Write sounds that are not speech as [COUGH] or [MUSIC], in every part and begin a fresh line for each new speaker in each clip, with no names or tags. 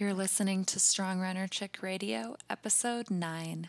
You're listening to Strong Runner Chick Radio, episode 9.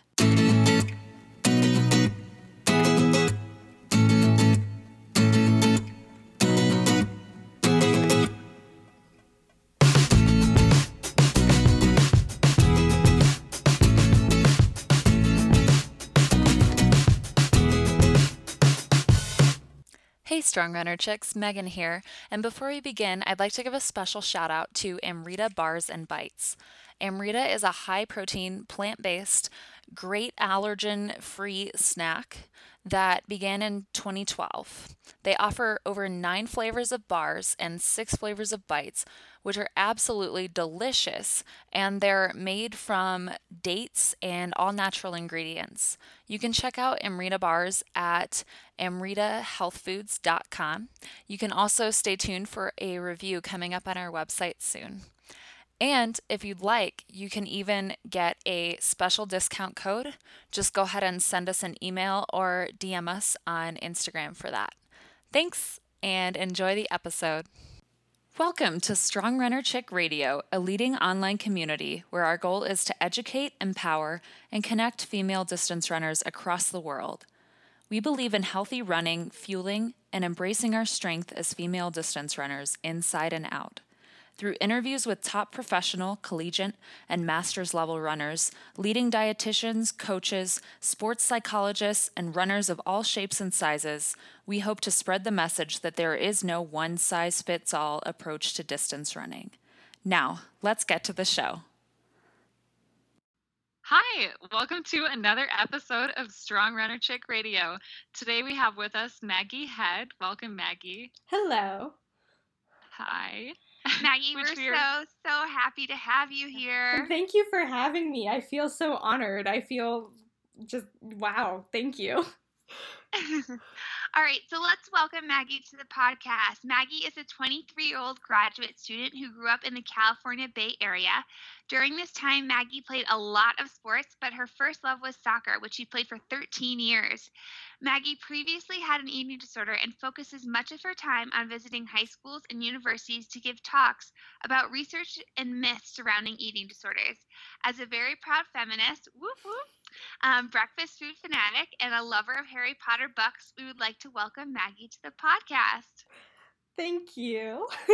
Hey, Strong Runner Chicks, Megan here. And before we begin, I'd like to give a special shout out to Amrita Bars and Bites. Amrita is a high protein, plant based, great allergen free snack that began in 2012. They offer over nine flavors of bars and six flavors of bites, which are absolutely delicious, and they're made from dates and all natural ingredients. You can check out Amrita bars at amritahealthfoods.com. You can also stay tuned for a review coming up on our website soon. And if you'd like, you can even get a special discount code. Just go ahead and send us an email or DM us on Instagram for that. Thanks and enjoy the episode. Welcome to Strong Runner Chick Radio, a leading online community where our goal is to educate, empower, and connect female distance runners across the world. We believe in healthy running, fueling, and embracing our strength as female distance runners inside and out. Through interviews with top professional, collegiate, and master's level runners, leading dietitians, coaches, sports psychologists, and runners of all shapes and sizes, we hope to spread the message that there is no one size fits all approach to distance running. Now, let's get to the show. Hi, welcome to another episode of Strong Runner Chick Radio. Today we have with us Maggie Head. Welcome, Maggie.
Hello.
Hi. [LAUGHS]
Maggie, we're
we are-
so so happy to have you [LAUGHS] here.
Thank you for having me. I feel so honored. I feel just wow. Thank you. [LAUGHS]
All right, so let's welcome Maggie to the podcast. Maggie is a 23 year old graduate student who grew up in the California Bay Area. During this time, Maggie played a lot of sports, but her first love was soccer, which she played for 13 years. Maggie previously had an eating disorder and focuses much of her time on visiting high schools and universities to give talks about research and myths surrounding eating disorders. As a very proud feminist, whoop um, breakfast food fanatic, and a lover of Harry Potter books, we would like to welcome Maggie to the podcast.
Thank you. [LAUGHS] [LAUGHS]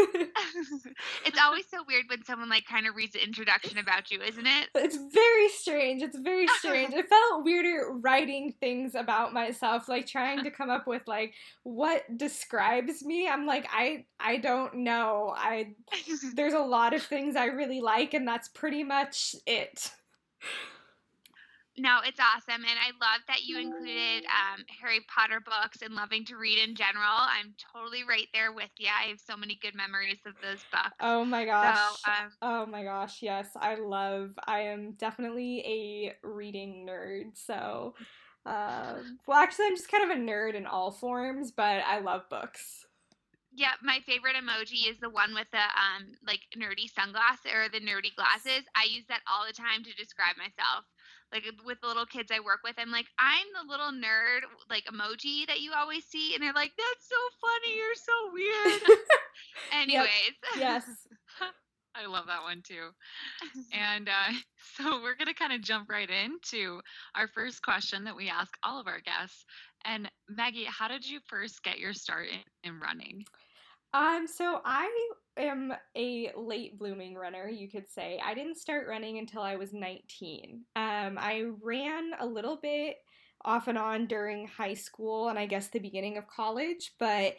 it's always so weird when someone like kind of reads the introduction about you, isn't it?
it's very strange. It's very strange. [LAUGHS] It felt weirder writing things about myself, like trying to come up with like what describes me. I'm like, I I don't know. I there's a lot of things I really like, and that's pretty much it.
No, it's awesome, and I love that you included um, Harry Potter books and loving to read in general. I'm totally right there with you. I have so many good memories of those books.
Oh my gosh.
um,
oh my gosh, yes. I love I am definitely a reading nerd. So uh, well actually I'm just kind of a nerd in all forms, but I love books.
Yeah, my favorite emoji is the one with the um like nerdy sunglasses or the nerdy glasses. I use that all the time to describe myself. Like with the little kids I work with, I'm like, I'm the little nerd like emoji that you always see, and they're like, "That's so funny. You're so weird." [LAUGHS] Anyways,
Yes. [LAUGHS]
I love that one too. [LAUGHS] And uh, so we're going to kind of jump right into our first question that we ask all of our guests. And Maggie, how did you first get your start in, in running?
Um, so I am a late blooming runner, you could say. I didn't start running until I was 19. Um, I ran a little bit off and on during high school and I guess the beginning of college, but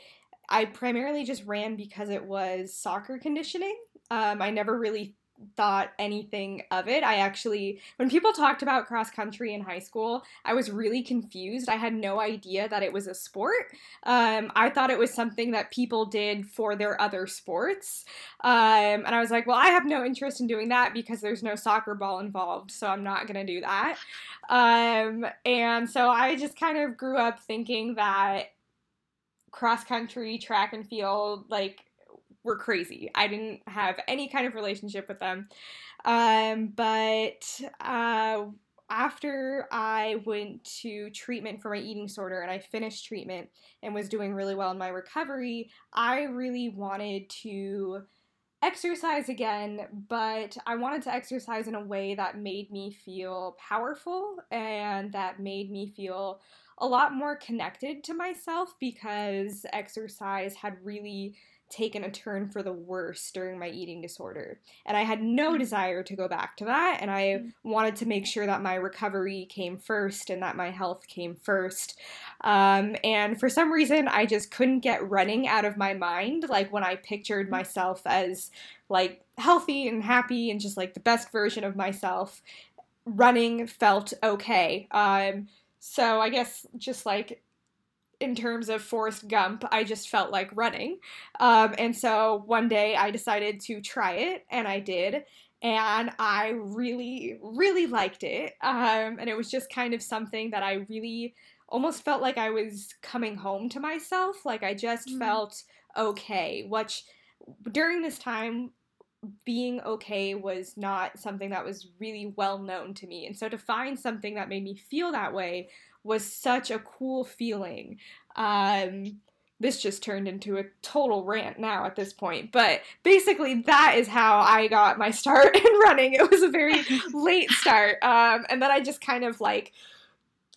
I primarily just ran because it was soccer conditioning. Um, I never really thought anything of it. I actually, when people talked about cross country in high school, I was really confused. I had no idea that it was a sport. Um, I thought it was something that people did for their other sports. Um, and I was like, well, I have no interest in doing that because there's no soccer ball involved, so I'm not going to do that. Um, and so I just kind of grew up thinking that cross country, track and field, like, were crazy. I didn't have any kind of relationship with them. Um, but uh, after I went to treatment for my eating disorder and I finished treatment and was doing really well in my recovery, I really wanted to exercise again, but I wanted to exercise in a way that made me feel powerful and that made me feel a lot more connected to myself because exercise had really taken a turn for the worse during my eating disorder. And I had no
Mm.
desire to go back to that. And I
Mm.
wanted to make sure that my recovery came first and that my health came first. Um, and for some reason, I just couldn't get running out of my mind. Like when I pictured myself as like healthy and happy and just like the best version of myself, running felt okay. Um, so I guess just like in terms of Forrest Gump, I just felt like running. Um, and so one day I decided to try it, and I did. And I really, really liked it. Um, and it was just kind of something that I really almost felt like I was coming home to myself. Like I just
Mhm.
felt okay, which during this time, being okay was not something that was really well known to me. And so to find something that made me feel that way was such a cool feeling. Um, this just turned into a total rant now at this point. But basically, that is how I got my start [LAUGHS] in running. It was a very [LAUGHS] late start. Um, and then I just kind of like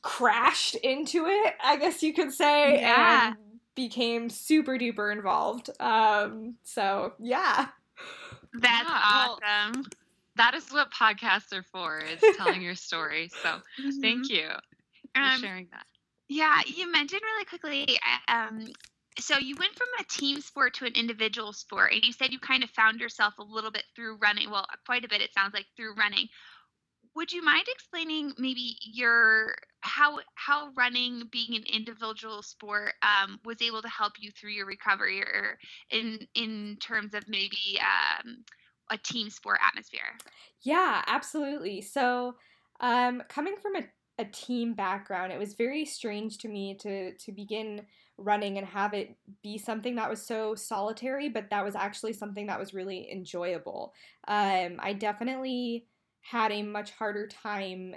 crashed into it, I guess you could say,
Yeah.
and became super duper involved. Um, so, yeah.
That's
Yeah, well,
awesome.
That is what podcasts are for, is telling your story. So [LAUGHS]
Mhm.
thank you for
Um,
sharing that.
Yeah, you mentioned really quickly. uh, Um, so you went from a team sport to an individual sport, and you said you kind of found yourself a little bit through running. Well, quite a bit, it sounds like, through running. Would you mind explaining maybe your how how running being an individual sport um, was able to help you through your recovery, or in in terms of maybe um, a team sport atmosphere?
Yeah, absolutely. So, um, coming from a, a team background, it was very strange to me to to begin running and have it be something that was so solitary, but that was actually something that was really enjoyable. Um, I definitely had a much harder time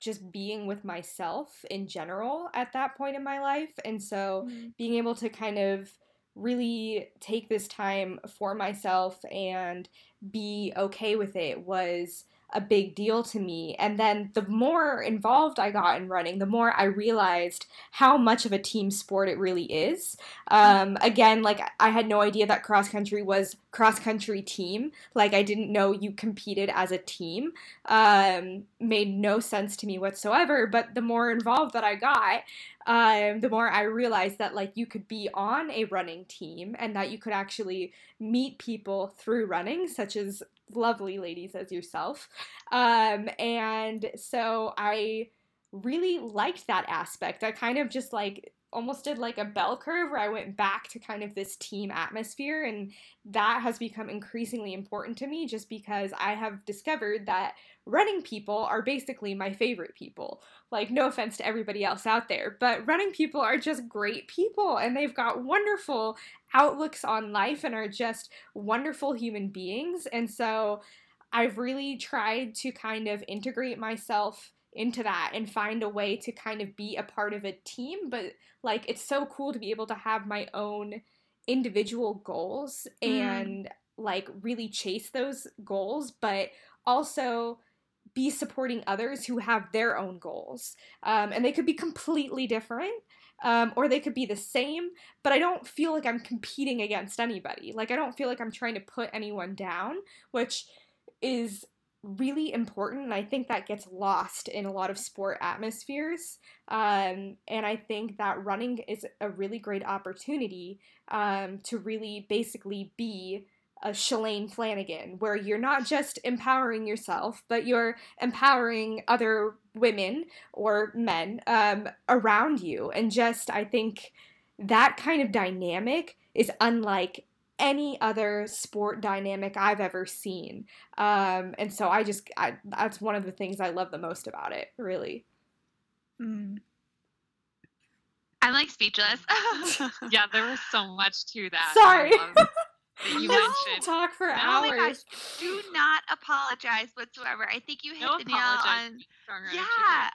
just being with myself in general at that point in my life, and so being able to kind of really take this time for myself and be okay with it was a big deal to me. And then the more involved I got in running, the more I realized how much of a team sport it really is. Um, again, like I had no idea that cross country was cross country team. Like I didn't know you competed as a team. Um, made no sense to me whatsoever. But the more involved that I got, um, the more I realized that like you could be on a running team and that you could actually meet people through running, such as lovely ladies as yourself. Um, and so I really liked that aspect. I kind of just like almost did like a bell curve where I went back to kind of this team atmosphere, and that has become increasingly important to me just because I have discovered that running people are basically my favorite people. Like, no offense to everybody else out there, but running people are just great people and they've got wonderful outlooks on life and are just wonderful human beings. And so I've really tried to kind of integrate myself into that and find a way to kind of be a part of a team. But like, it's so cool to be able to have my own individual goals
Mm.
and like really chase those goals, but also be supporting others who have their own goals. Um, and they could be completely different. Um, or they could be the same, but I don't feel like I'm competing against anybody. Like, I don't feel like I'm trying to put anyone down, which is really important. And I think that gets lost in a lot of sport atmospheres. Um, and I think that running is a really great opportunity um, to really basically be a Shalane Flanagan, where you're not just empowering yourself, but you're empowering other women or men um, around you. And just, I think that kind of dynamic is unlike any other sport dynamic I've ever seen. Um, and so I just, I, that's one of the things I love the most about it, really.
I'm like speechless. [LAUGHS]
yeah, there was so much to that.
Sorry.
That [LAUGHS] you
No.
mentioned.
Talk for
Oh
my gosh.
hours.
Do not apologize whatsoever. I think you hit
No
the nail
apologize.
on.
Stronger
Yeah.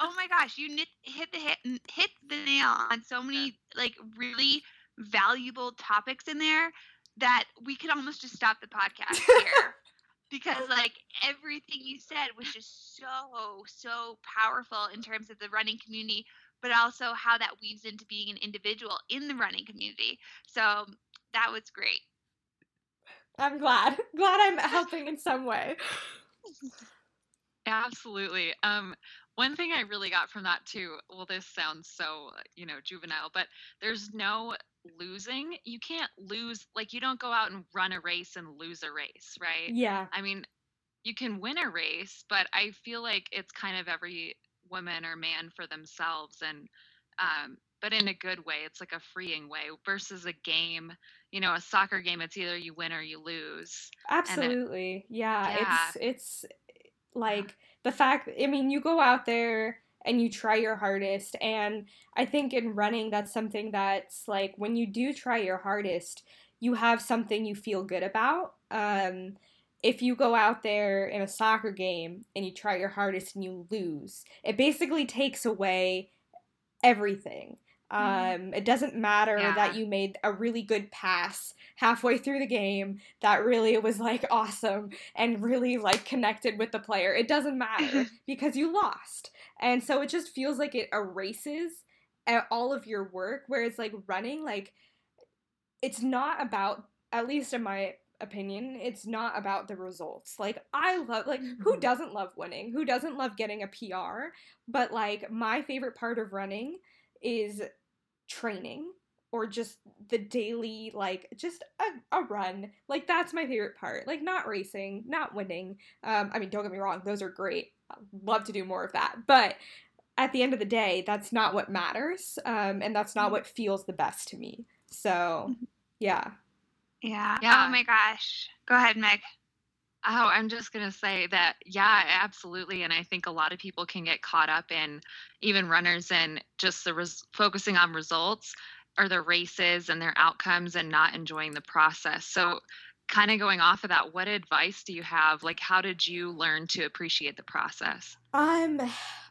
Oh my gosh, you hit the hit hit the nail on so many like really valuable topics in there. that we could almost just stop the podcast [LAUGHS] here. Because like everything you said was just so so powerful in terms of the running community but also how that weaves into being an individual in the running community. So that was great.
I'm glad. [LAUGHS] Glad i'm helping in some way.
Absolutely. Um one thing I really got from that too, well, this sounds so, you know, juvenile, but there's no losing. You can't lose, like, you don't go out and run a race and lose a race, right?
Yeah.
I mean, you can win a race, but I feel like it's kind of every woman or man for themselves. And, um, but in a good way, it's like a freeing way versus a game, you know, a soccer game, it's either you win or you lose.
Absolutely. It, yeah, yeah. It's, it's like, the fact, I mean, you go out there and you try your hardest. And I think in running, that's something that's like when you do try your hardest, you have something you feel good about. Um, if you go out there in a soccer game and you try your hardest and you lose, it basically takes away everything. Mm-hmm. Um, it doesn't matter yeah. that you made a really good pass halfway through the game that really was like awesome and really like connected with the player. It doesn't matter [LAUGHS] because you lost. And so it just feels like it erases all of your work. Whereas like running, like it's not about, at least in my opinion, it's not about the results. Like I love like who mm-hmm. doesn't love winning? Who doesn't love getting a PR? But like my favorite part of running is training or just the daily like just a, a run. Like that's my favorite part. Like not racing not winning. Um, i mean don't get me wrong those are great. I'd love to do more of that. But at the end of the day that's not what matters um, and that's not mm-hmm. what feels the best to me. So mm-hmm. yeah.
Yeah. Yeah. oh my gosh. Go ahead meg.
Oh, I'm just going to say that, yeah, absolutely. And I think a lot of people can get caught up in, even runners, in just the res- focusing on results or their races and their outcomes and not enjoying the process. So, kind of going off of that, what advice do you have? Like, how did you learn to appreciate the process?
Um,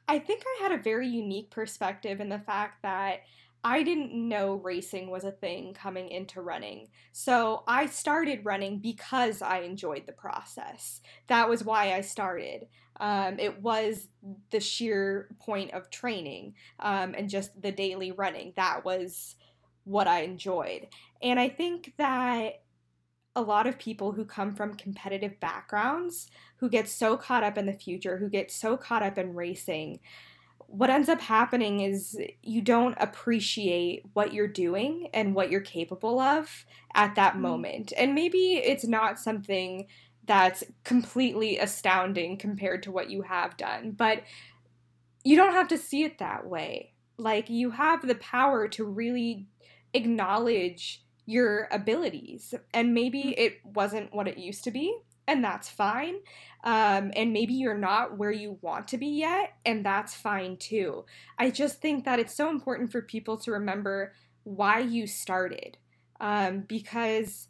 I think I had a very unique perspective in the fact that I didn't know racing was a thing coming into running. So I started running because I enjoyed the process. That was why I started. Um, it was the sheer point of training um, and just the daily running. That was what I enjoyed. And I think that a lot of people who come from competitive backgrounds, who get so caught up in the future, who get so caught up in racing, what ends up happening is you don't appreciate what you're doing and what you're capable of at that mm. moment. And maybe it's not something that's completely astounding compared to what you have done, but you don't have to see it that way. Like, you have the power to really acknowledge your abilities. And maybe mm. it wasn't what it used to be, and that's fine. Um, and maybe you're not where you want to be yet, and that's fine too. I just think that it's so important for people to remember why you started um, because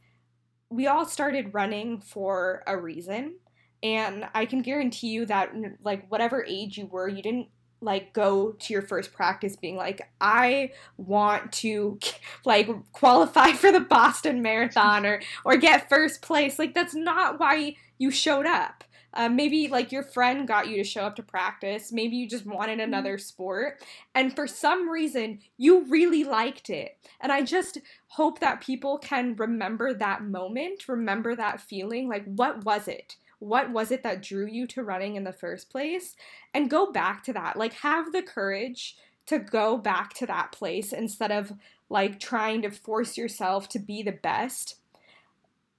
we all started running for a reason. And I can guarantee you that, like, whatever age you were, you didn't like go to your first practice being like i want to [LAUGHS] like qualify for the boston marathon or or get first place like that's not why you showed up uh, maybe like your friend got you to show up to practice. Maybe you just wanted mm-hmm. another sport. And for some reason, you really liked it. And I just hope that people can remember that moment, remember that feeling. Like, what was it? What was it that drew you to running in the first place? And go back to that. Like, have the courage to go back to that place instead of like trying to force yourself to be the best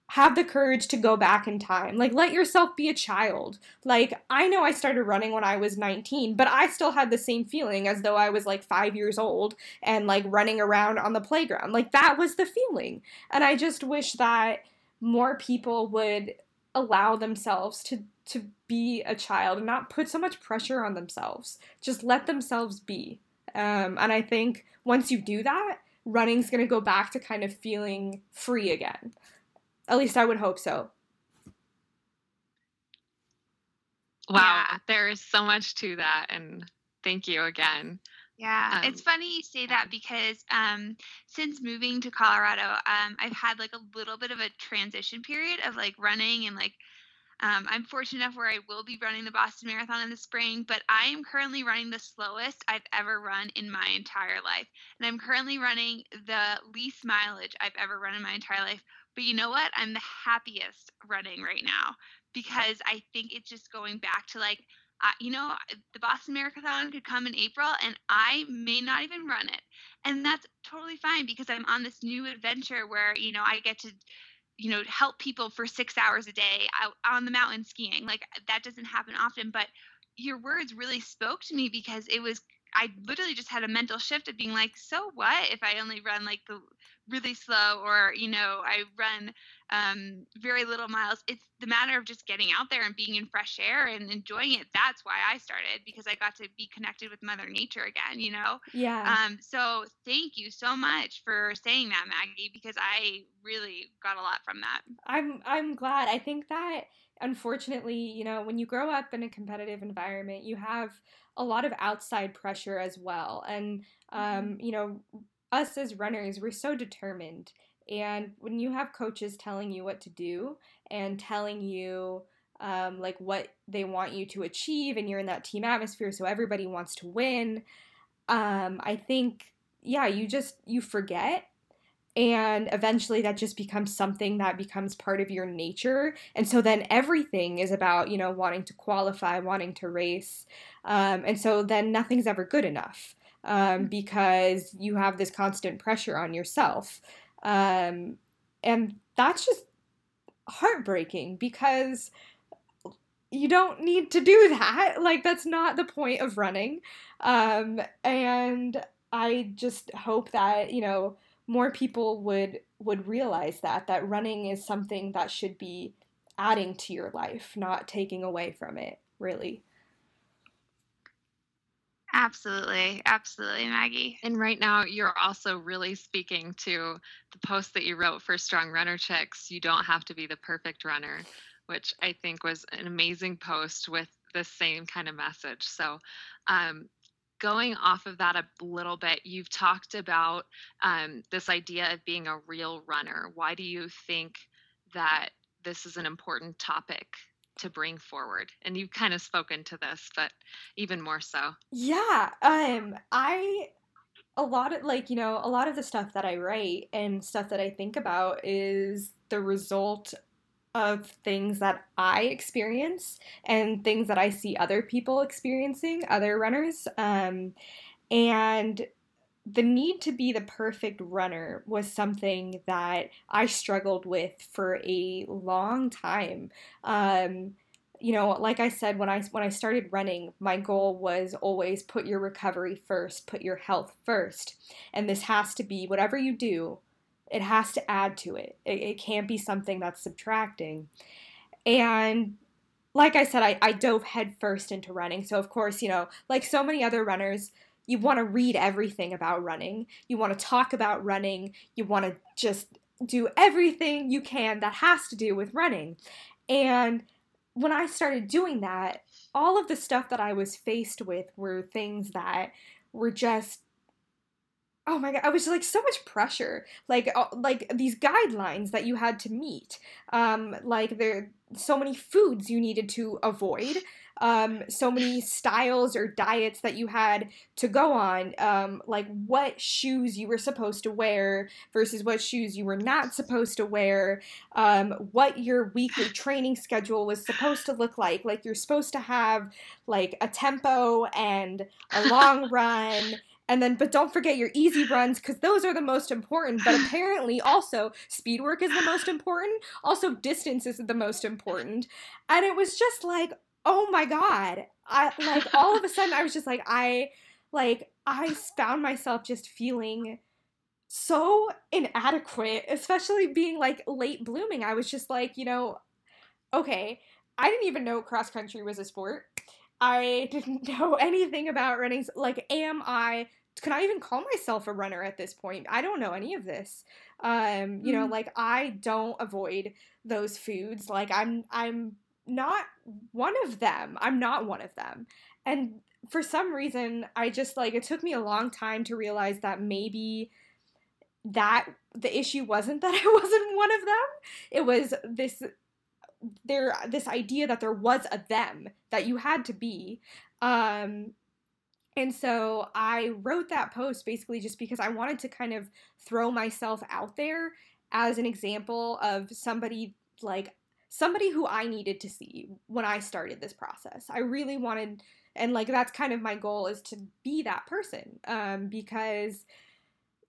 have the courage to go back in time. Like, let yourself be a child. Like, I know I started running when I was 19, but I still had the same feeling as though I was like five years old and like running around on the playground. Like, that was the feeling. And I just wish that more people would allow themselves to to be a child and not put so much pressure on themselves. Just let themselves be. Um, and I think once you do that, running's going to go back to kind of feeling free again. At least I would hope so.
Wow, yeah. there is so much to that. And thank you again.
Yeah,
Um,
it's funny you say that because um, since moving to Colorado, um, I've had like a little bit of a transition period of like running and like um, I'm fortunate enough where I will be running the Boston Marathon in the spring, but I am currently running the slowest I've ever run in my entire life. And I'm currently running the least mileage I've ever run in my entire life. But you know what? I'm the happiest running right now because I think it's just going back to like, uh, you know, the Boston Marathon could come in April and I may not even run it. And that's totally fine because I'm on this new adventure where, you know, I get to you know help people for six hours a day out on the mountain skiing like that doesn't happen often but your words really spoke to me because it was i literally just had a mental shift of being like so what if i only run like the really slow or you know i run um, very little miles it's the matter of just getting out there and being in fresh air and enjoying it that's why i started because i got to be connected with mother nature again you know
Yeah.
um, so thank you so much for saying that, Maggie, because I really got a lot from that.
I'm I'm glad. I think that unfortunately, you know, when you grow up in a competitive environment, you have a lot of outside pressure as well. And um, you know, us as runners, we're so determined. And when you have coaches telling you what to do and telling you um, like what they want you to achieve, and you're in that team atmosphere, so everybody wants to win. Um, I think, yeah, you just you forget and eventually that just becomes something that becomes part of your nature. And so then everything is about you know wanting to qualify wanting to race. Um, and so then nothing's ever good enough um, because you have this constant pressure on yourself. Um, and that's just heartbreaking because you don't need to do that. [LAUGHS] Like that's not the point of running. Um, and i just hope that you know more people would would realize that that running is something that should be adding to your life, not taking away from it, really.
Absolutely, absolutely, Maggie.
And right now, you're also really speaking to the post that you wrote for Strong Runner Chicks. You don't have to be the perfect runner, which I think was an amazing post with the same kind of message. So, um, going off of that a little bit, you've talked about um, this idea of being a real runner. Why do you think that this is an important topic to bring forward? And you've kind of spoken to this, but even more so.
Yeah, um I a lot of like, you know, a lot of the stuff that I write and stuff that I think about is the result of things that I experience and things that I see other people experiencing, other runners. Um, and the need to be the perfect runner was something that I struggled with for a long time. Um, you know, like I said when I when I started running, my goal was always put your recovery first, put your health first. And this has to be whatever you do, it has to add to it. It, it can't be something that's subtracting. And like I said, I, I dove headfirst into running. So, of course, you know, like so many other runners, you want to read everything about running. You want to talk about running. You want to just do everything you can that has to do with running. And when I started doing that, all of the stuff that I was faced with were things that were just oh my god i was like so much pressure. Like uh, like these guidelines that you had to meet um like there so many foods you needed to avoid um so many styles or diets that you had to go on um like what shoes you were supposed to wear versus what shoes you were not supposed to wear um what your weekly training schedule was supposed to look like. Like you're supposed to have like a tempo and a [LAUGHS] long run and then but don't forget your easy runs because those are the most important. But [LAUGHS] apparently also speed work is the most important. Also distance is the most important. And it was just like oh my god. I like all of a sudden i was just like i like i found myself just feeling so inadequate especially being like late blooming. I was just like you know okay i didn't even know cross country was a sport I didn't [LAUGHS] know anything about running. Like, am I? Can I even call myself a runner at this point? I don't know any of this. Um, you know,
Mhm.
like I don't avoid those foods. Like I'm, I'm not one of them. I'm not one of them. And for some reason, I just like it took me a long time to realize that maybe that the issue wasn't [LAUGHS] that I wasn't one of them. It was this there this idea that there was a them that you had to be. Um and so I wrote that post basically just because I wanted to kind of throw myself out there as an example of somebody like somebody who I needed to see when I started this process. I really wanted and like that's kind of my goal is to be that person um because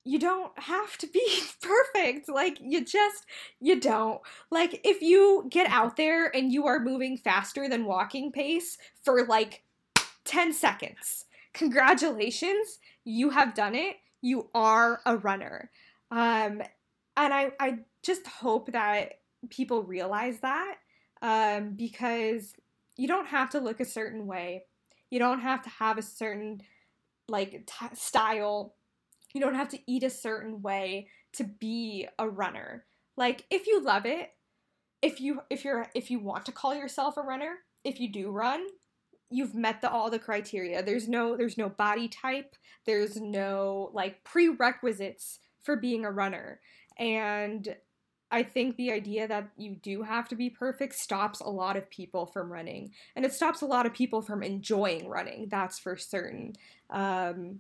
you don't have to be [LAUGHS] perfect. Like, you just, you don't. Like, if you get out there and you are moving faster than walking pace for like 10 seconds, congratulations, you have done it. You are a runner. Um, and I, I just hope that people realize that um, because you don't have to look a certain way. You don't have to have a certain like t- style you don't have to eat a certain way to be a runner. Like if you love it, if you if you're if you want to call yourself a runner, if you do run, you've met the all the criteria. There's no there's no body type, there's no like prerequisites for being a runner. And I think the idea that you do have to be perfect stops a lot of people from running. And it stops a lot of people from enjoying running, that's for certain. Um,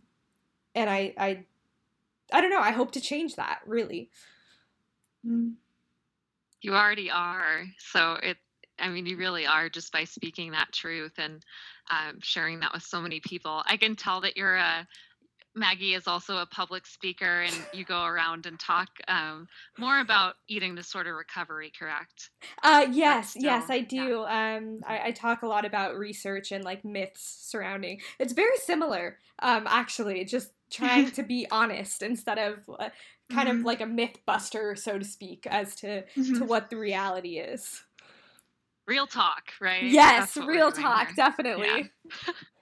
and I, I I don't know. I hope to change that. Really.
Mm. You already are. So it. I mean, you really are just by speaking that truth and um, sharing that with so many people. I can tell that you're a Maggie is also a public speaker, and you go around and talk um, more about eating disorder recovery, correct?
Uh, yes, still, yes, I do. Yeah. Um, I, I, talk a lot about research and like myths surrounding. It's very similar, um, actually. Just trying to [LAUGHS] be honest instead of uh, kind mm-hmm. of like a myth buster, so to speak, as to mm-hmm. to what the reality is.
Real talk, right?
Yes, real talk, here. definitely.
Yeah. [LAUGHS]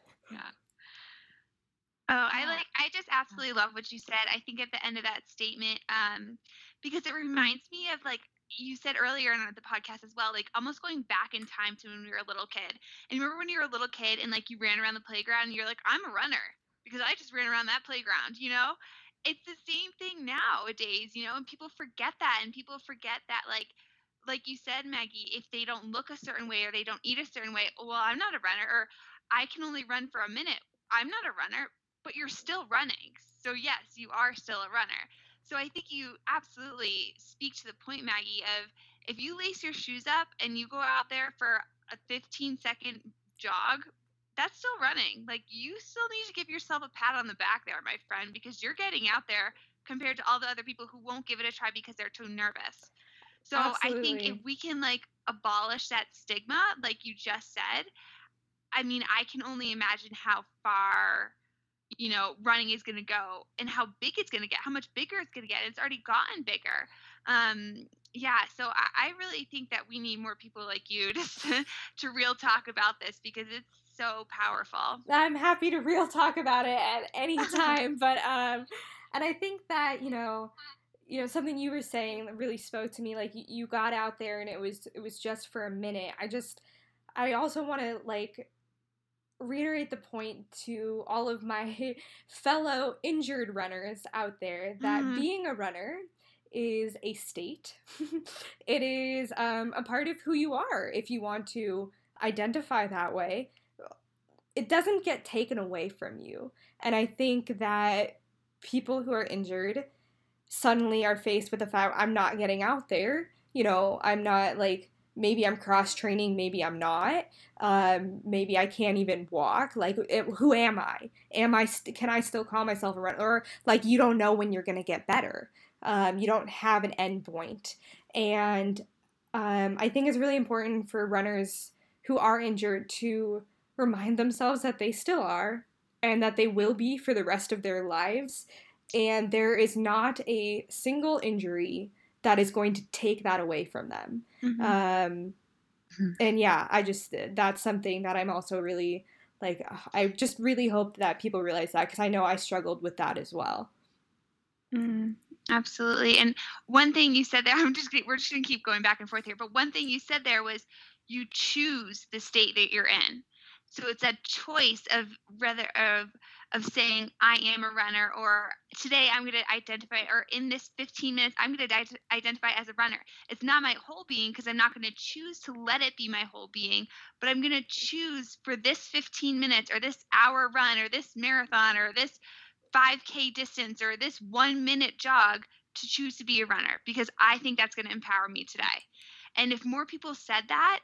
Oh, I like I just absolutely love what you said. I think at the end of that statement, um, because it reminds me of like you said earlier in the podcast as well, like almost going back in time to when we were a little kid. And remember when you were a little kid and like you ran around the playground and you're like, I'm a runner because I just ran around that playground, you know? It's the same thing nowadays, you know, and people forget that and people forget that like like you said, Maggie, if they don't look a certain way or they don't eat a certain way, well, I'm not a runner or I can only run for a minute. I'm not a runner but you're still running. So, yes, you are still a runner. So, I think you absolutely speak to the point, Maggie, of if you lace your shoes up and you go out there for a 15 second jog, that's still running. Like, you still need to give yourself a pat on the back there, my friend, because you're getting out there compared to all the other people who won't give it a try because they're too nervous. So, Absolutely. I think if we can like abolish that stigma, like you just said, I mean, I can only imagine how far you know, running is going to go and how big it's going to get, how much bigger it's going to get. It's already gotten bigger. Um, yeah, so I, I, really think that we need more people like you [LAUGHS] to, to real talk about this because it's so powerful.
I'm happy to real talk about it at any [LAUGHS] time, but um, and I think that you know, you know, something you were saying that really spoke to me. Like you, you got out there and it was it was just for a minute. I just, I also want to like reiterate the point to all of my [LAUGHS] fellow injured runners out there that mm-hmm. being a runner is a state. [LAUGHS] it is um, a part of who you are if you want to identify that way. It doesn't get taken away from you. And I think that people who are injured suddenly are faced with the fact I'm not getting out there. You know, I'm not like maybe I'm cross training, maybe I'm not. Um, maybe I can't even walk. Like, it, who am I? Am I? St- can I still call myself a runner? Or like, you don't know when you're gonna get better. Um, you don't have an end point, and um, I think it's really important for runners who are injured to remind themselves that they still are and that they will be for the rest of their lives. And there is not a single injury that is going to take that away from them. Mm-hmm. Um, mm-hmm. and yeah, I just that's something that I'm also really like. I just really hope that people realize that because I know I struggled with that as well.
Mm, absolutely. And one thing you said there, [LAUGHS] I'm just we're just gonna keep going back and forth here. But one thing you said there was you choose the state that you're in. So it's a choice of rather of of saying I am a runner or today I'm going to identify or in this 15 minutes I'm going to identify as a runner. It's not my whole being because I'm not going to choose to let it be my whole being, but I'm going to choose for this 15 minutes or this hour run or this marathon or this 5k distance or this 1 minute jog to choose to be a runner because I think that's going to empower me today. And if more people said that,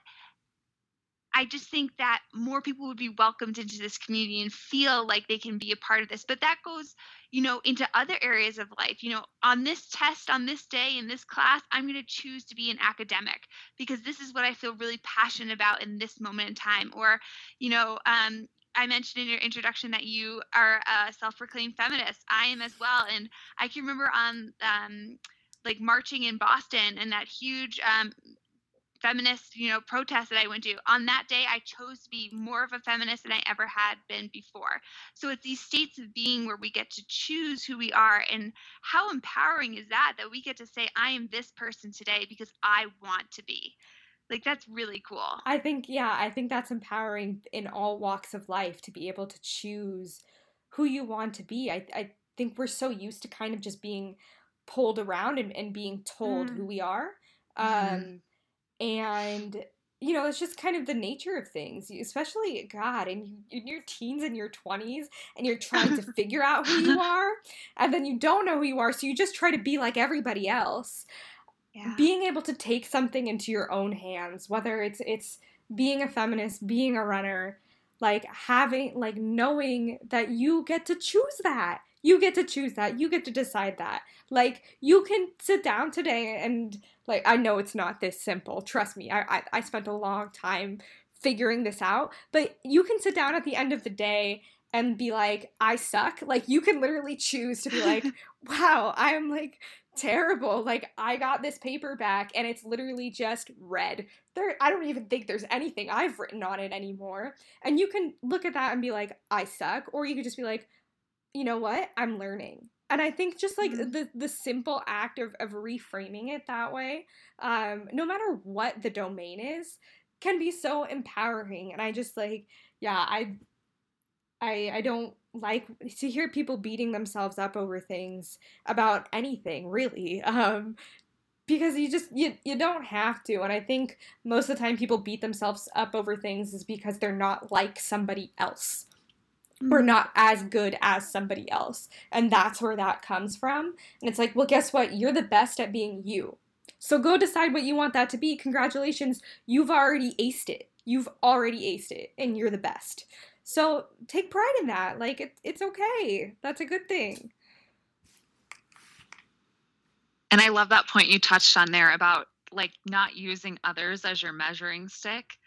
I just think that more people would be welcomed into this community and feel like they can be a part of this. But that goes, you know, into other areas of life. You know, on this test, on this day, in this class, I'm going to choose to be an academic because this is what I feel really passionate about in this moment in time. Or, you know, um, I mentioned in your introduction that you are a self-proclaimed feminist. I am as well, and I can remember on um, like marching in Boston and that huge um, feminist, you know, protest that I went to. On that day, I chose to be more of a feminist than I ever had been before. So it's these states of being where we get to choose who we are. And how empowering is that, that we get to say, I am this person today because I want to be. Like, that's really cool.
I think, yeah, I think that's empowering in all walks of life to be able to choose who you want to be. I, I think we're so used to kind of just being pulled around and, and being told mm. who we are. Mm-hmm. Um, and you know it's just kind of the nature of things especially god in, in your teens and your 20s and you're trying to [LAUGHS] figure out who you are and then you don't know who you are so you just try to be like everybody else yeah. being able to take something into your own hands whether it's it's being a feminist being a runner like having like knowing that you get to choose that you get to choose that. You get to decide that. Like you can sit down today and like I know it's not this simple. Trust me. I I, I spent a long time figuring this out, but you can sit down at the end of the day and be like, I suck. Like you can literally choose to be like, [LAUGHS] wow, I'm like terrible. Like I got this paper back and it's literally just red. There I don't even think there's anything I've written on it anymore. And you can look at that and be like, I suck. Or you could just be like, you know what? I'm learning. And I think just like mm-hmm. the the simple act of, of reframing it that way, um, no matter what the domain is, can be so empowering. And I just like, yeah, I I I don't like to hear people beating themselves up over things about anything, really. [LAUGHS] Um, because you just you you don't have to and i think most of the time people beat themselves up over things is because they're not like somebody else we're mm-hmm. not as good as somebody else. And that's where that comes from. And it's like, well, guess what? You're the best at being you. So go decide what you want that to be. Congratulations, you've already aced it. You've already aced it, and you're the best. So take pride in that. Like, it, it's okay. That's a good thing.
And I love that point you touched on there about like not using others as your measuring stick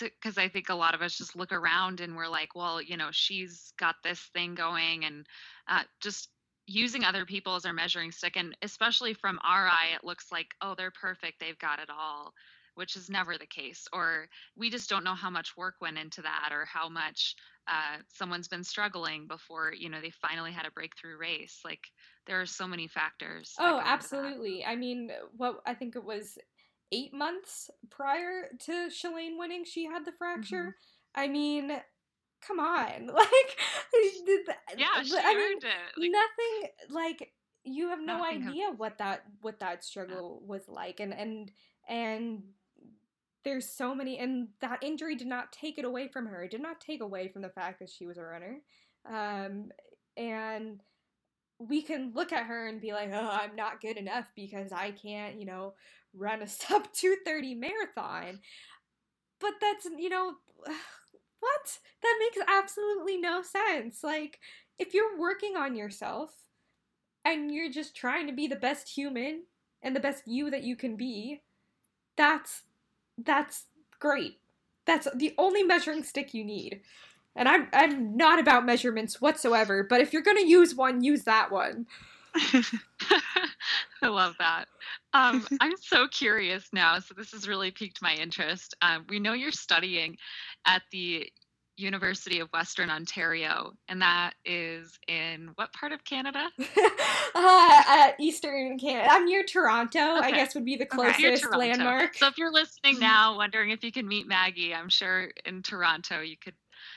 because I think a lot of us just look around and we're like, well, you know, she's got this thing going, and uh, just using other people as our measuring stick. And especially from our eye, it looks like, oh, they're perfect, they've got it all, which is never the case. Or we just don't know how much work went into that, or how much uh, someone's been struggling before, you know, they finally had a breakthrough race. Like there are so many factors.
Oh, absolutely. I mean, what I think it was eight months prior to Shalane winning, she had the fracture. Mm-hmm. I mean, come on, [LAUGHS] like,
yeah, she I mean, it.
Like, nothing like you have no idea what that what that struggle yeah. was like, and and and there's so many, and that injury did not take it away from her. It did not take away from the fact that she was a runner, um, and we can look at her and be like, oh, I'm not good enough because I can't, you know, run a [LAUGHS] sub 230 marathon. But that's, you know, [SIGHS] what? That makes absolutely no sense. Like, if you're working on yourself and you're just trying to be the best human and the best you that you can be, that's that's great. That's the only measuring stick you need. And I'm I'm not about measurements whatsoever, but if you're going to use one, use that one. [LAUGHS]
I love that. Um, I'm so curious now. So this has really piqued my interest. Um, we know you're studying at the University of Western Ontario, and that is in what part of Canada? [LAUGHS]
uh, Eastern Canada. I'm near Toronto. Okay. I guess would be the closest okay, landmark.
So if you're listening now, wondering if you can meet Maggie, I'm sure in Toronto you could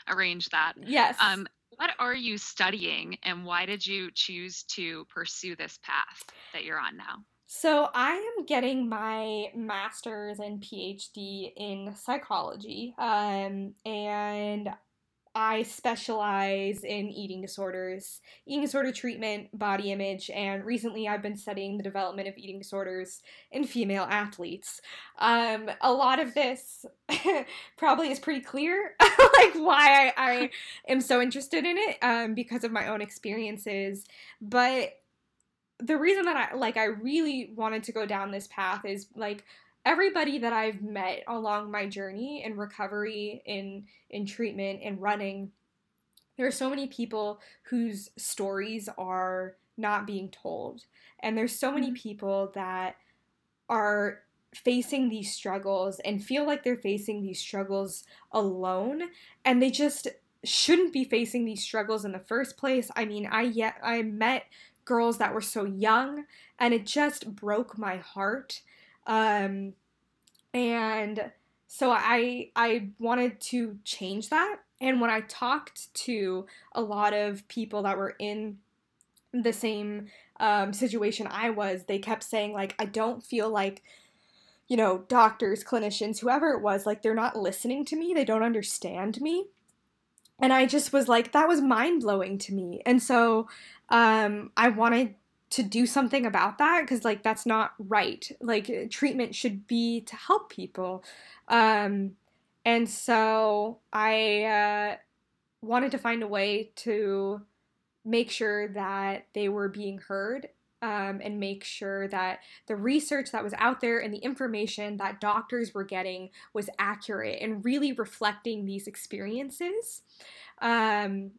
arrange that.
Yes.
Um, what are you studying and why did you choose to pursue this path that you're on now?
So, I am getting my master's and PhD in psychology, um, and I specialize in eating disorders, eating disorder treatment, body image, and recently I've been studying the development of eating disorders in female athletes. Um, a lot of this [LAUGHS] probably is pretty clear, [LAUGHS] like why I, I, am so interested in it um, because of my own experiences. But the reason that I like I really wanted to go down this path is like everybody that I've met along my journey in recovery, in in treatment, in running, there are so many people whose stories are not being told. And there's so many mm-hmm. people that are facing these struggles and feel like they're facing these struggles alone and they just shouldn't be facing these struggles in the first place. I mean, I yet I met girls that were so young and it just broke my heart. Um, and so I I wanted to change that. And when I talked to a lot of people that were in the same um, situation I was they kept saying like I don't feel like you know doctors clinicians whoever it was like they're not listening to me. They don't understand me and I just was like, that was mind blowing to me. And so um, I wanted to do something about that because, like, that's not right. Like, treatment should be to help people. Um, and so I uh, wanted to find a way to make sure that they were being heard um, and make sure that the research that was out there and the information that doctors were getting was accurate and really reflecting these experiences. Um,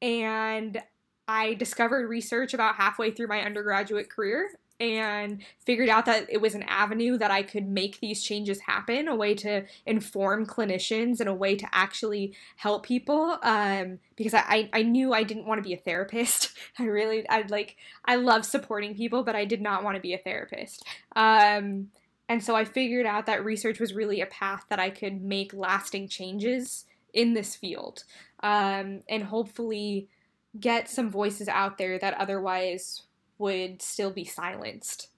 and I discovered research about halfway through my undergraduate career and figured out that it was an avenue that I could make these changes happen, a way to inform clinicians and a way to actually help people. Um, because I, I knew I didn't want to be a therapist. [LAUGHS] I really, I like, I love supporting people, but I did not want to be a therapist. Um, and so I figured out that research was really a path that I could make lasting changes in this field um, and hopefully get some voices out there that otherwise would still be silenced.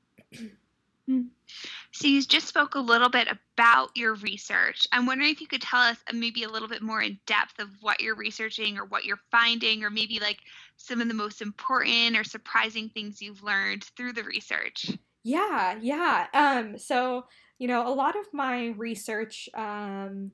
So you just spoke a little bit about your research. I'm wondering if you could tell us uh, maybe a little bit more in depth of what you're researching or what you're finding or maybe like some of the most important or surprising things you've learned through the research.
Yeah, yeah. Um so, you know, a lot of my research um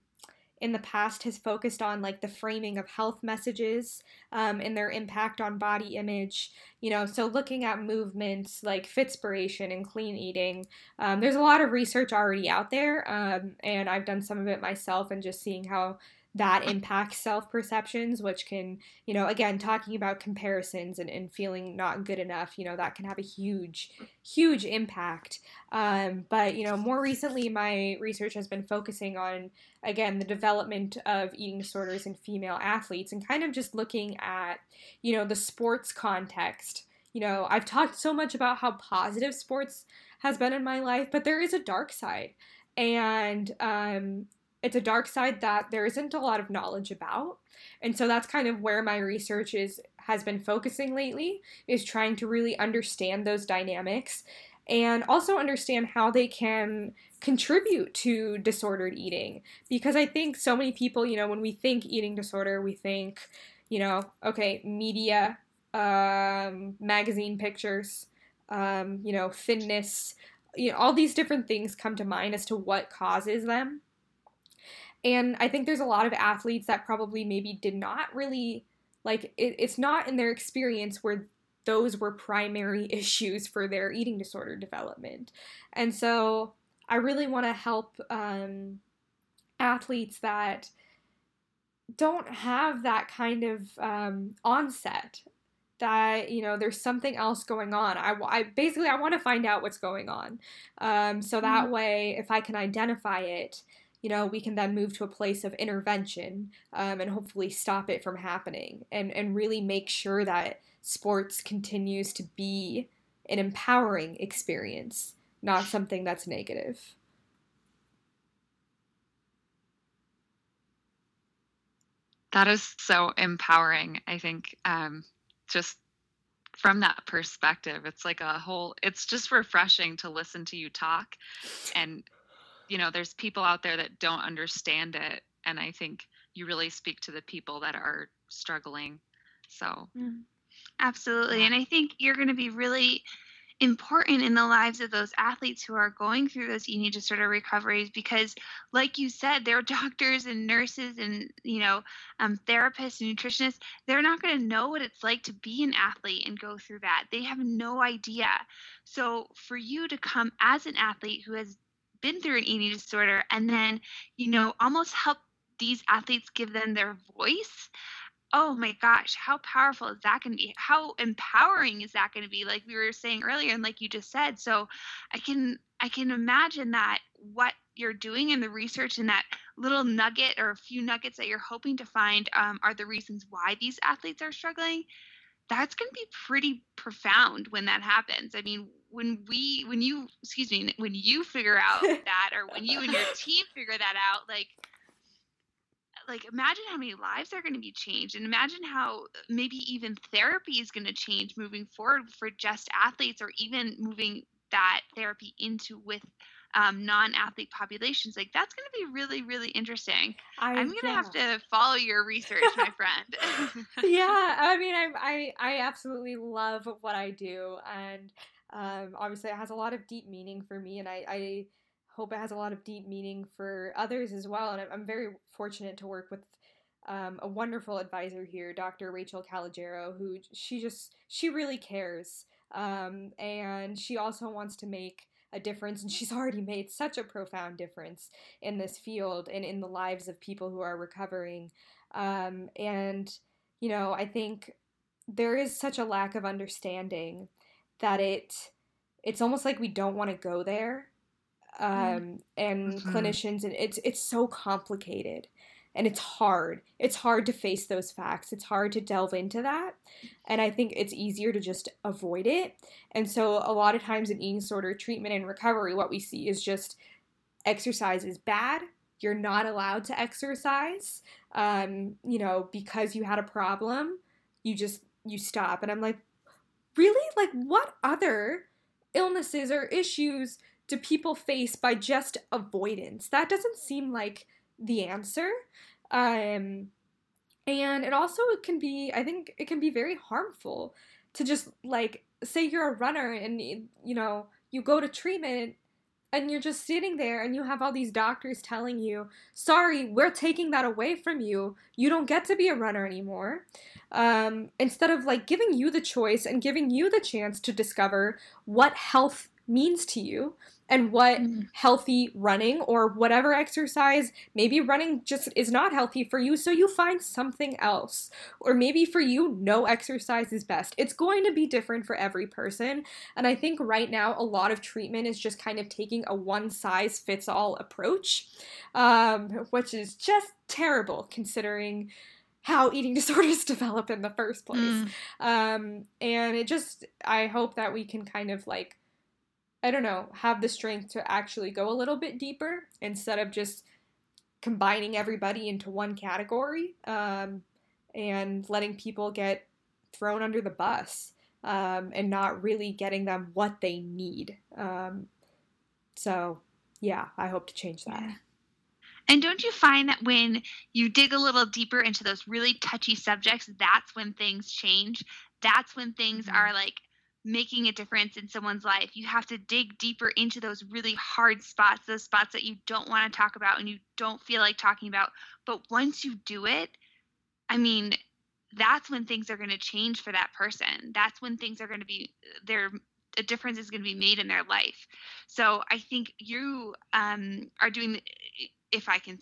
in the past has focused on like the framing of health messages um, and their impact on body image you know so looking at movements like fitspiration and clean eating um, there's a lot of research already out there um, and i've done some of it myself and just seeing how that impacts self perceptions, which can, you know, again, talking about comparisons and, and feeling not good enough, you know, that can have a huge, huge impact. Um, but, you know, more recently, my research has been focusing on, again, the development of eating disorders in female athletes and kind of just looking at, you know, the sports context. You know, I've talked so much about how positive sports has been in my life, but there is a dark side. And um, it's a dark side that there isn't a lot of knowledge about. And so that's kind of where my research is has been focusing lately is trying to really understand those dynamics and also understand how they can contribute to disordered eating because I think so many people, you know, when we think eating disorder, we think, you know, okay, media, um, magazine pictures, um, you know, thinness, you know, all these different things come to mind as to what causes them. And I think there's a lot of athletes that probably maybe did not really like it, it's not in their experience where those were primary [LAUGHS] issues for their eating disorder development. And so I really want to help um, athletes that don't have that kind of um, onset that you know there's something else going on i, I basically i want to find out what's going on um, so that mm-hmm. way if i can identify it you know, we can then move to a place of intervention um, and hopefully stop it from happening and, and really make sure that sports continues to be an empowering experience, not something that's negative.
That is so empowering. I think um, just from that perspective, it's like a whole, it's just refreshing to listen to you talk. And, you know, there's people out there that don't understand it. And I think you really speak to the people that are struggling. So,
mm. absolutely. And I think you're going to be really important in the lives of those athletes who are going through those eating disorder recoveries because like you said they're [LAUGHS] doctors and nurses and you know um, therapists and nutritionists they're not going to know what it's like to be an athlete and go through that they have no idea so for you to come as an athlete who has been through an eating disorder and then you know almost help these athletes give them their voice oh my gosh, how powerful is that going to be? How empowering is that going to be? Like we were saying earlier, and like you just said. So I can I can imagine that what you're doing in the research and that little nugget or a few nuggets that you're hoping to find um, are the reasons why these athletes are struggling. That's going to be pretty profound when that happens. I mean, when we when you excuse me when you figure out [LAUGHS] that or when you and your team figure that out like like imagine how many lives are going to be changed and imagine how maybe even therapy is going to change moving forward for just athletes or even moving that therapy into with um, non-athlete populations like that's going to be really really interesting I, am going to have to follow your research my friend [LAUGHS]
yeah i mean I, I i absolutely love what i do and um, obviously it has a lot of deep meaning for me and i i hope it has a lot of deep meaning for others as well. And I'm very fortunate to work with um, a wonderful advisor here, Dr. Rachel Calogero who she just she really cares, um, and she also wants to make a difference. And she's [LAUGHS] already made such a profound difference in this field and in the lives of people who are recovering. Um, and you know, I think there is such a lack of understanding that it it's almost like we don't want to go there Mm. um, and mm-hmm. clinicians, and it's it's so complicated and it's hard. It's hard to face those facts. It's hard to delve into that. And I think it's easier to just avoid it. And so, a lot of times in eating disorder treatment and recovery, what we see is just exercise is bad. You're not allowed to exercise, um, you know, because you had a problem. You just you stop, and I'm like, really? Like, what other illnesses or issues do people face by just avoidance? That doesn't seem like the answer. Um, and it also can be, I think it can be very harmful to just like say you're a runner and you know you go to treatment and you're just sitting there and you have all these doctors telling you, sorry, we're taking that away from you. You don't get to be a runner anymore. Um, instead of like giving you the choice and giving you the chance to discover what health means to you and what mm-hmm. healthy running or whatever exercise maybe running just is not healthy for you so you find something else or maybe for you no exercise is best it's going to be different for every person and i think right now a lot of treatment is just kind of taking a one size fits all approach um, which is just terrible considering how eating [LAUGHS] disorders develop in the first place mm. um, and it just i hope that we can kind of like I don't know, have the strength to actually go a little bit deeper instead of just combining everybody into one category um, and letting people get thrown under the bus um, and not really getting them what they need. Um, so, yeah, I hope to change that. Yeah.
And don't you find that when you dig a little deeper into those really touchy subjects, that's when things change? That's when things mm-hmm. are like making a difference in someone's life. You have to dig deeper into those really hard spots, those spots that you don't want to talk about and you don't feel like talking about. But once you do it, I mean, that's when things are going to change for that person. That's when things are going to be there a difference is going to be made in their life. So I think you um, are doing if I can,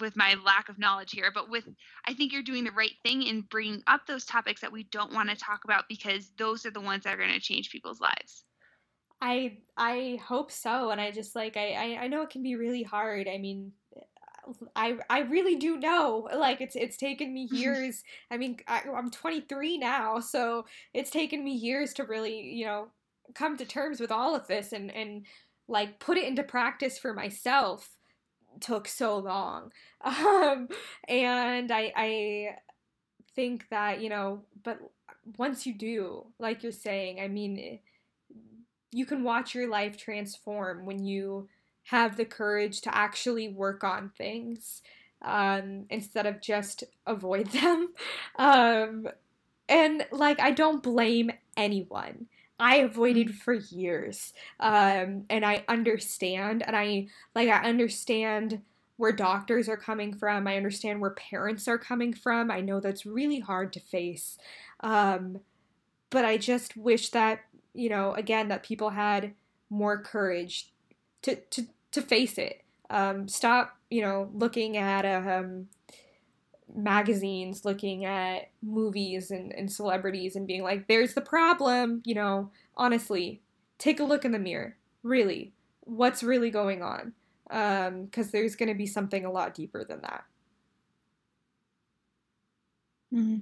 with my lack of knowledge here, but with, I think you're doing the right thing in bringing up those topics that we don't want to talk about because those are the ones that are going to change people's lives.
I I hope so, and I just like I, I I know it can be really hard. I mean, uh, I I really do know. Like it's it's taken me [LAUGHS] years. I mean, I, I'm 23 now, so it's taken me years to really you know come to terms with all of this and and like put it into practice for myself took so long. [LAUGHS] Um, and I, I think that, you know, but once you do, like you're saying, I mean, you can watch your life transform when you have the courage to actually work on things um, instead of just avoid [LAUGHS] them. Um, and like, I don't blame anyone. I avoided for years. Um, and I understand, and I like, I understand where doctors are coming from. I understand where parents are coming from. I know that's really hard to face. Um, but I just wish that, you know, again, that people had more courage to, to, to face it. Um, stop, you know, looking at um, magazines, looking at movies and, and celebrities and being like, there's the problem. You know, honestly, take a look in the mirror. Really, what's really going on? Because um, there's going to be something a lot deeper than that.
Mm-hmm.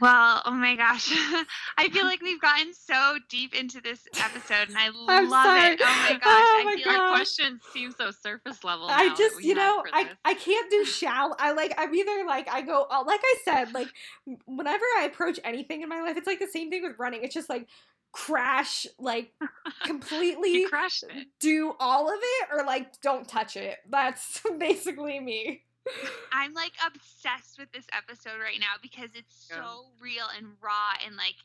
Well, oh my gosh. [LAUGHS] I feel like we've gotten so deep into this episode and I love
sorry.
it. Oh my gosh.
Oh
I feel
Our
God.
questions seem so surface level.
I just, you know, I. I can't do [LAUGHS] shall. I like, I'm either like, I go, uh, like I said, like, whenever I approach anything in my life, it's like the same thing with running. It's just like crash, like, [LAUGHS] completely
it.
do all of it or like don't touch it. That's basically me.
I'm like obsessed with this episode right now because it's
Yeah.
so real and raw and like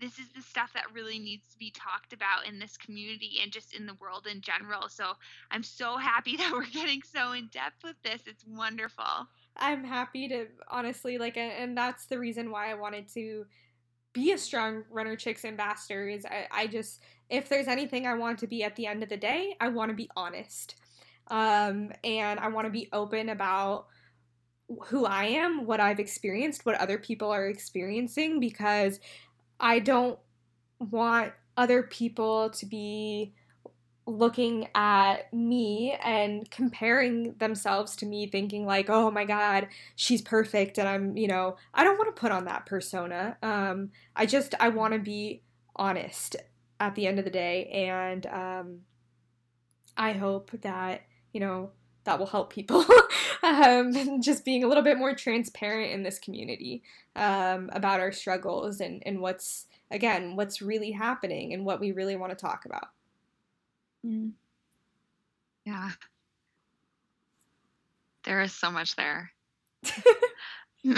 this is the stuff that really needs to be talked about in this community and just in the world in general. So I'm so happy [LAUGHS] that we're getting so in depth with this. It's wonderful.
I'm happy to honestly like, and that's the reason why I wanted to be a strong runner chicks ambassador. Is I, I just if there's anything I want to be at the end of the day, I want to be honest, um, and I want to be open about who I am, what I've experienced, what other people are experiencing, because I don't want other people to be looking at me and comparing themselves to me thinking like oh my god she's perfect and i'm you know i don't want to put on that persona. Um i just i want to be honest at the end of the day and um i hope that you know that will help people [LAUGHS] um just being a little bit more transparent in this community um about our struggles and and what's again what's really happening and what we really want to talk about
Yeah. There is so much there. [LAUGHS] [LAUGHS]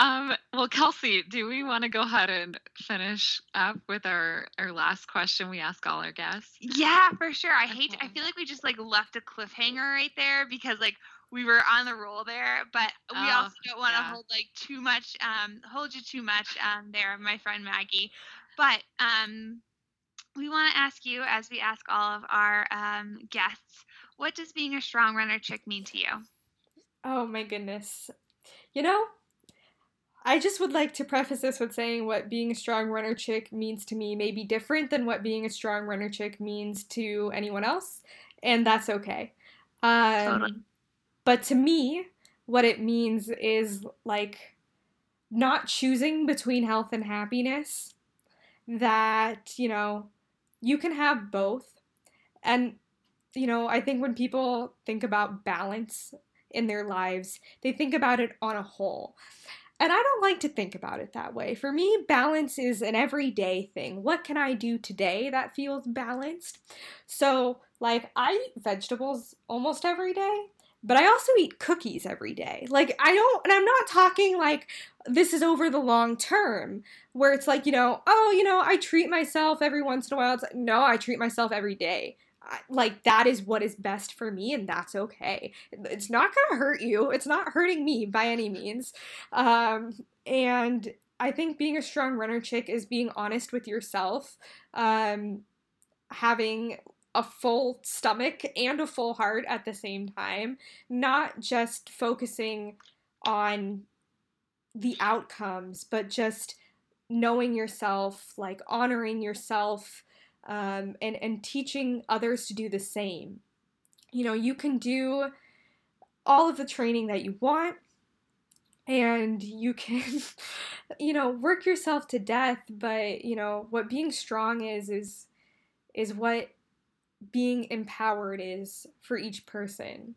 um, well, Kelsey, do we want to go ahead and finish up with our, our last question we ask all our guests?
Yeah, for sure. I hate I feel like we just like left a cliffhanger right there because like we were on the roll there, but we
Oh,
also don't want to
yeah.
hold like too much um hold you too much um there, my friend Maggie. But um we want to ask you as we ask all of our um guests, what does being a strong runner chick mean to you?
Oh my goodness. You know, I just would like to preface this with saying what being a strong runner chick means to me may be different than what being a strong runner chick means to anyone else, and that's okay. Um,
Totally.
But to me, what it means is like not choosing between health and happiness, that, you know, you can have both. And, you know, I think when people think about balance in their lives, they think about it on a whole. And I don't like to think about it that way. For me, balance is an everyday thing. What can I do today that feels balanced? So, like, I eat vegetables almost every day, but I also eat cookies every day. Like, I don't, and I'm not talking like this is over the long term, where it's like, you know, oh, you know, I treat myself every once in a while. It's like, no, I treat myself every day. Like, that is what is best for me, and that's okay. It's not gonna hurt you, it's not hurting me by any means. Um, and I think being a strong runner chick is being honest with yourself, um, having a full stomach and a full heart at the same time, not just focusing on the outcomes, but just knowing yourself, like honoring yourself, um, and and teaching others to do the same. You know, you can do all of the training that you want, and you can, [LAUGHS] you know, work yourself to death. But you know what being strong is is is what being empowered is for each person.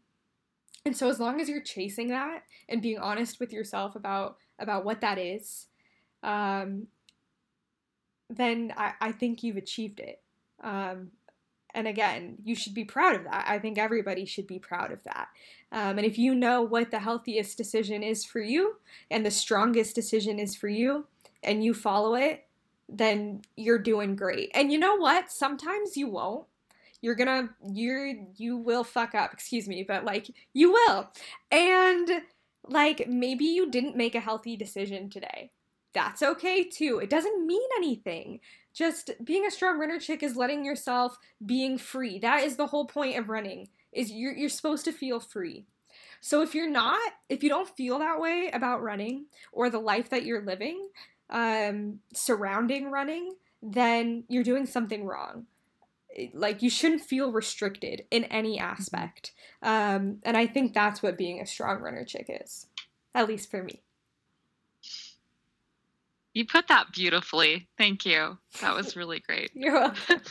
And so as long as you're chasing that and being honest with yourself about about what that is, um, then I, I think you've achieved it. Um, and again, you should be proud of that. I think everybody should be proud of that. Um, and if you know what the healthiest decision is for you and the strongest decision is for you, and you follow it, then you're doing great. And you know what? Sometimes you won't. You're gonna, you're, you will fuck up, excuse me, but like, you will. And like, maybe you didn't make a healthy decision today. That's okay too. It doesn't mean anything just being a strong runner chick is letting yourself being free. That is the whole point of running. Is you're you're supposed to feel free. So if you're not, if you don't feel that way about running or the life that you're living, um, surrounding running, then you're doing something wrong. Like you shouldn't feel restricted in any mm-hmm. aspect. Um, and I think that's what being a strong runner chick is, at least for me.
You put that beautifully. Thank you. That was really great. [LAUGHS]
You're welcome.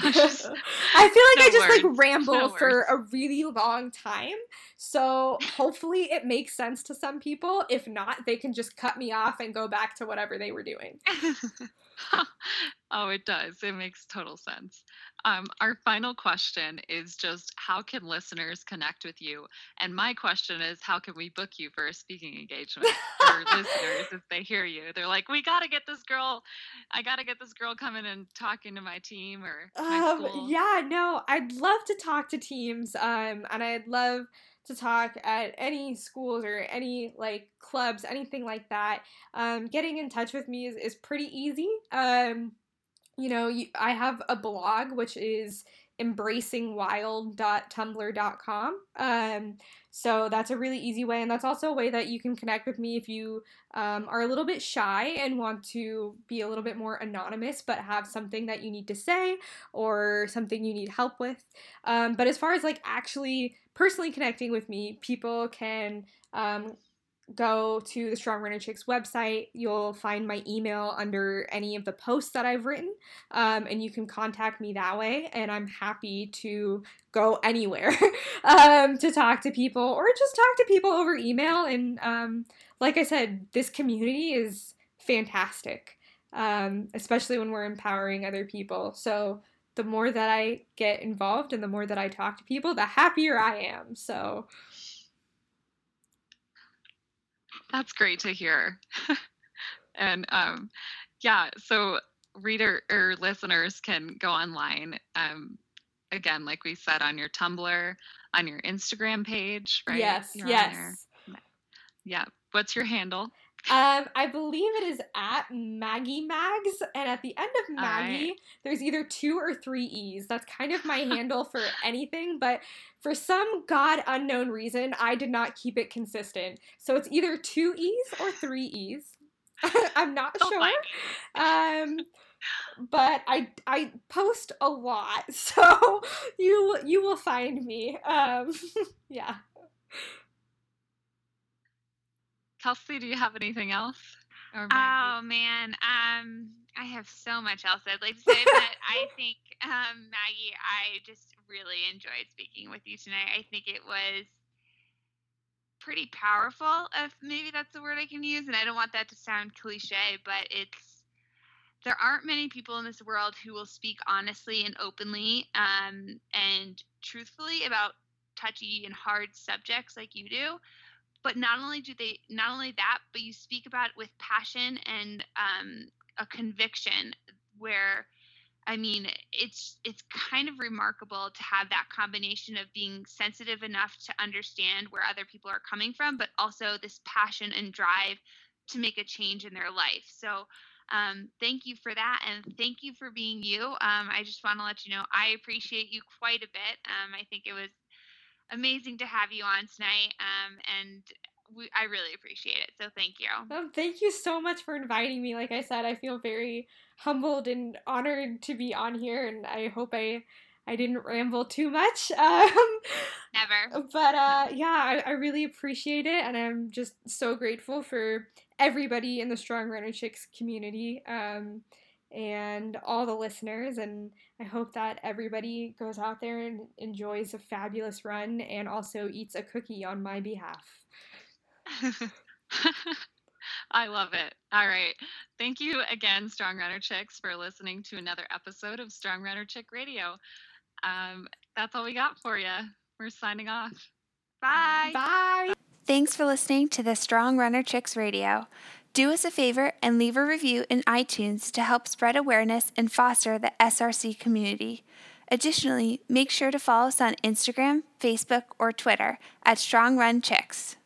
I, [LAUGHS] just, I feel like no I just words. like ramble no for words. a really long time. So hopefully it makes sense to some people. If not, they can just cut me off and go back to whatever they were doing. [LAUGHS] [LAUGHS]
oh, it does. It makes total sense. Um, our final question is just how can listeners connect with you? And my question is how can we book you for a speaking engagement for listeners [LAUGHS] if they hear you? They're like, we got to get this girl, I got to get this girl coming and talking to my team or my
um, school. Yeah, no, I'd love to talk to teams um, and I'd love to talk at any schools or any like clubs, anything like that. Um, getting in touch with me is, is pretty easy. Um, you know, you, I have a blog which is embracingwild.tumblr.com. Um, so that's a really easy way, and that's also a way that you can connect with me if you um, are a little bit shy and want to be a little bit more anonymous, but have something that you need to say or something you need help with. Um, but as far as like actually personally connecting with me, people can um, go to the Strong Runner Chicks website. You'll find my email under any of the posts that I've written, um, and you can contact me that way. And I'm happy to go anywhere [LAUGHS] um, to talk to people or just talk to people over email. And um, like I said, this community is fantastic, um, especially when we're empowering other people. So the more that I get involved and the more that I talk to people, the happier I am. So
that's great to hear. [LAUGHS] and um, yeah, so reader or listeners can go online. Um, again, like we said, on your Tumblr, on your Instagram page, right?
Yes, You're yes.
Yeah. What's your handle?
Um, I believe it is at Maggie Mags, and at the end of Maggie, there's either two or three E's. That's kind of my [LAUGHS] handle for anything, but for some god unknown reason, I did not keep it consistent. So it's either two E's or three E's. [LAUGHS] I'm not oh sure. Um, but I I post a lot, [LAUGHS] so you you will find me. Um, [LAUGHS] yeah.
Kelsey, do you have anything else?
oh man, um, I have so much else I'd like to say, but I think um, Maggie, I just really enjoyed speaking with you tonight. I think it was pretty powerful, if maybe that's the word I can use, and I don't want that to sound cliche, but it's there aren't many people in this world who will speak honestly and openly um, and truthfully about touchy and hard subjects like you do but not only do they not only that but you speak about it with passion and um, a conviction where I mean, it's it's kind of remarkable to have that combination of being sensitive enough to understand where other people are coming from, but also this passion and drive to make a change in their life. So, um, thank you for that, and thank you for being you. Um, I just want to let you know I appreciate you quite a bit. Um, I think it was amazing to have you on tonight. Um, and we, I really appreciate it. So thank you.
Um, thank you so much for inviting me. Like I said, I feel very humbled and honored to be on here, and I hope I I didn't ramble too much. [LAUGHS] Um,
Never.
But uh, [LAUGHS] yeah, I, I really appreciate it, and I'm just so grateful for everybody in the Strong Runner Chicks community. Um, and all the listeners. And I hope that everybody goes out there and enjoys a fabulous run and also eats a cookie on my behalf. [LAUGHS]
I love it. All right. Thank you again, Strong Runner Chicks, for listening to another episode of Strong Runner Chick Radio. Um, that's all we got for you. We're signing off.
Bye.
Bye.
Thanks for listening to the Strong Runner Chicks Radio. Do us a favor and leave a review in iTunes to help spread awareness and foster the SRC community. Additionally, make sure to follow us on Instagram, Facebook, or Twitter at Strong Run Chicks.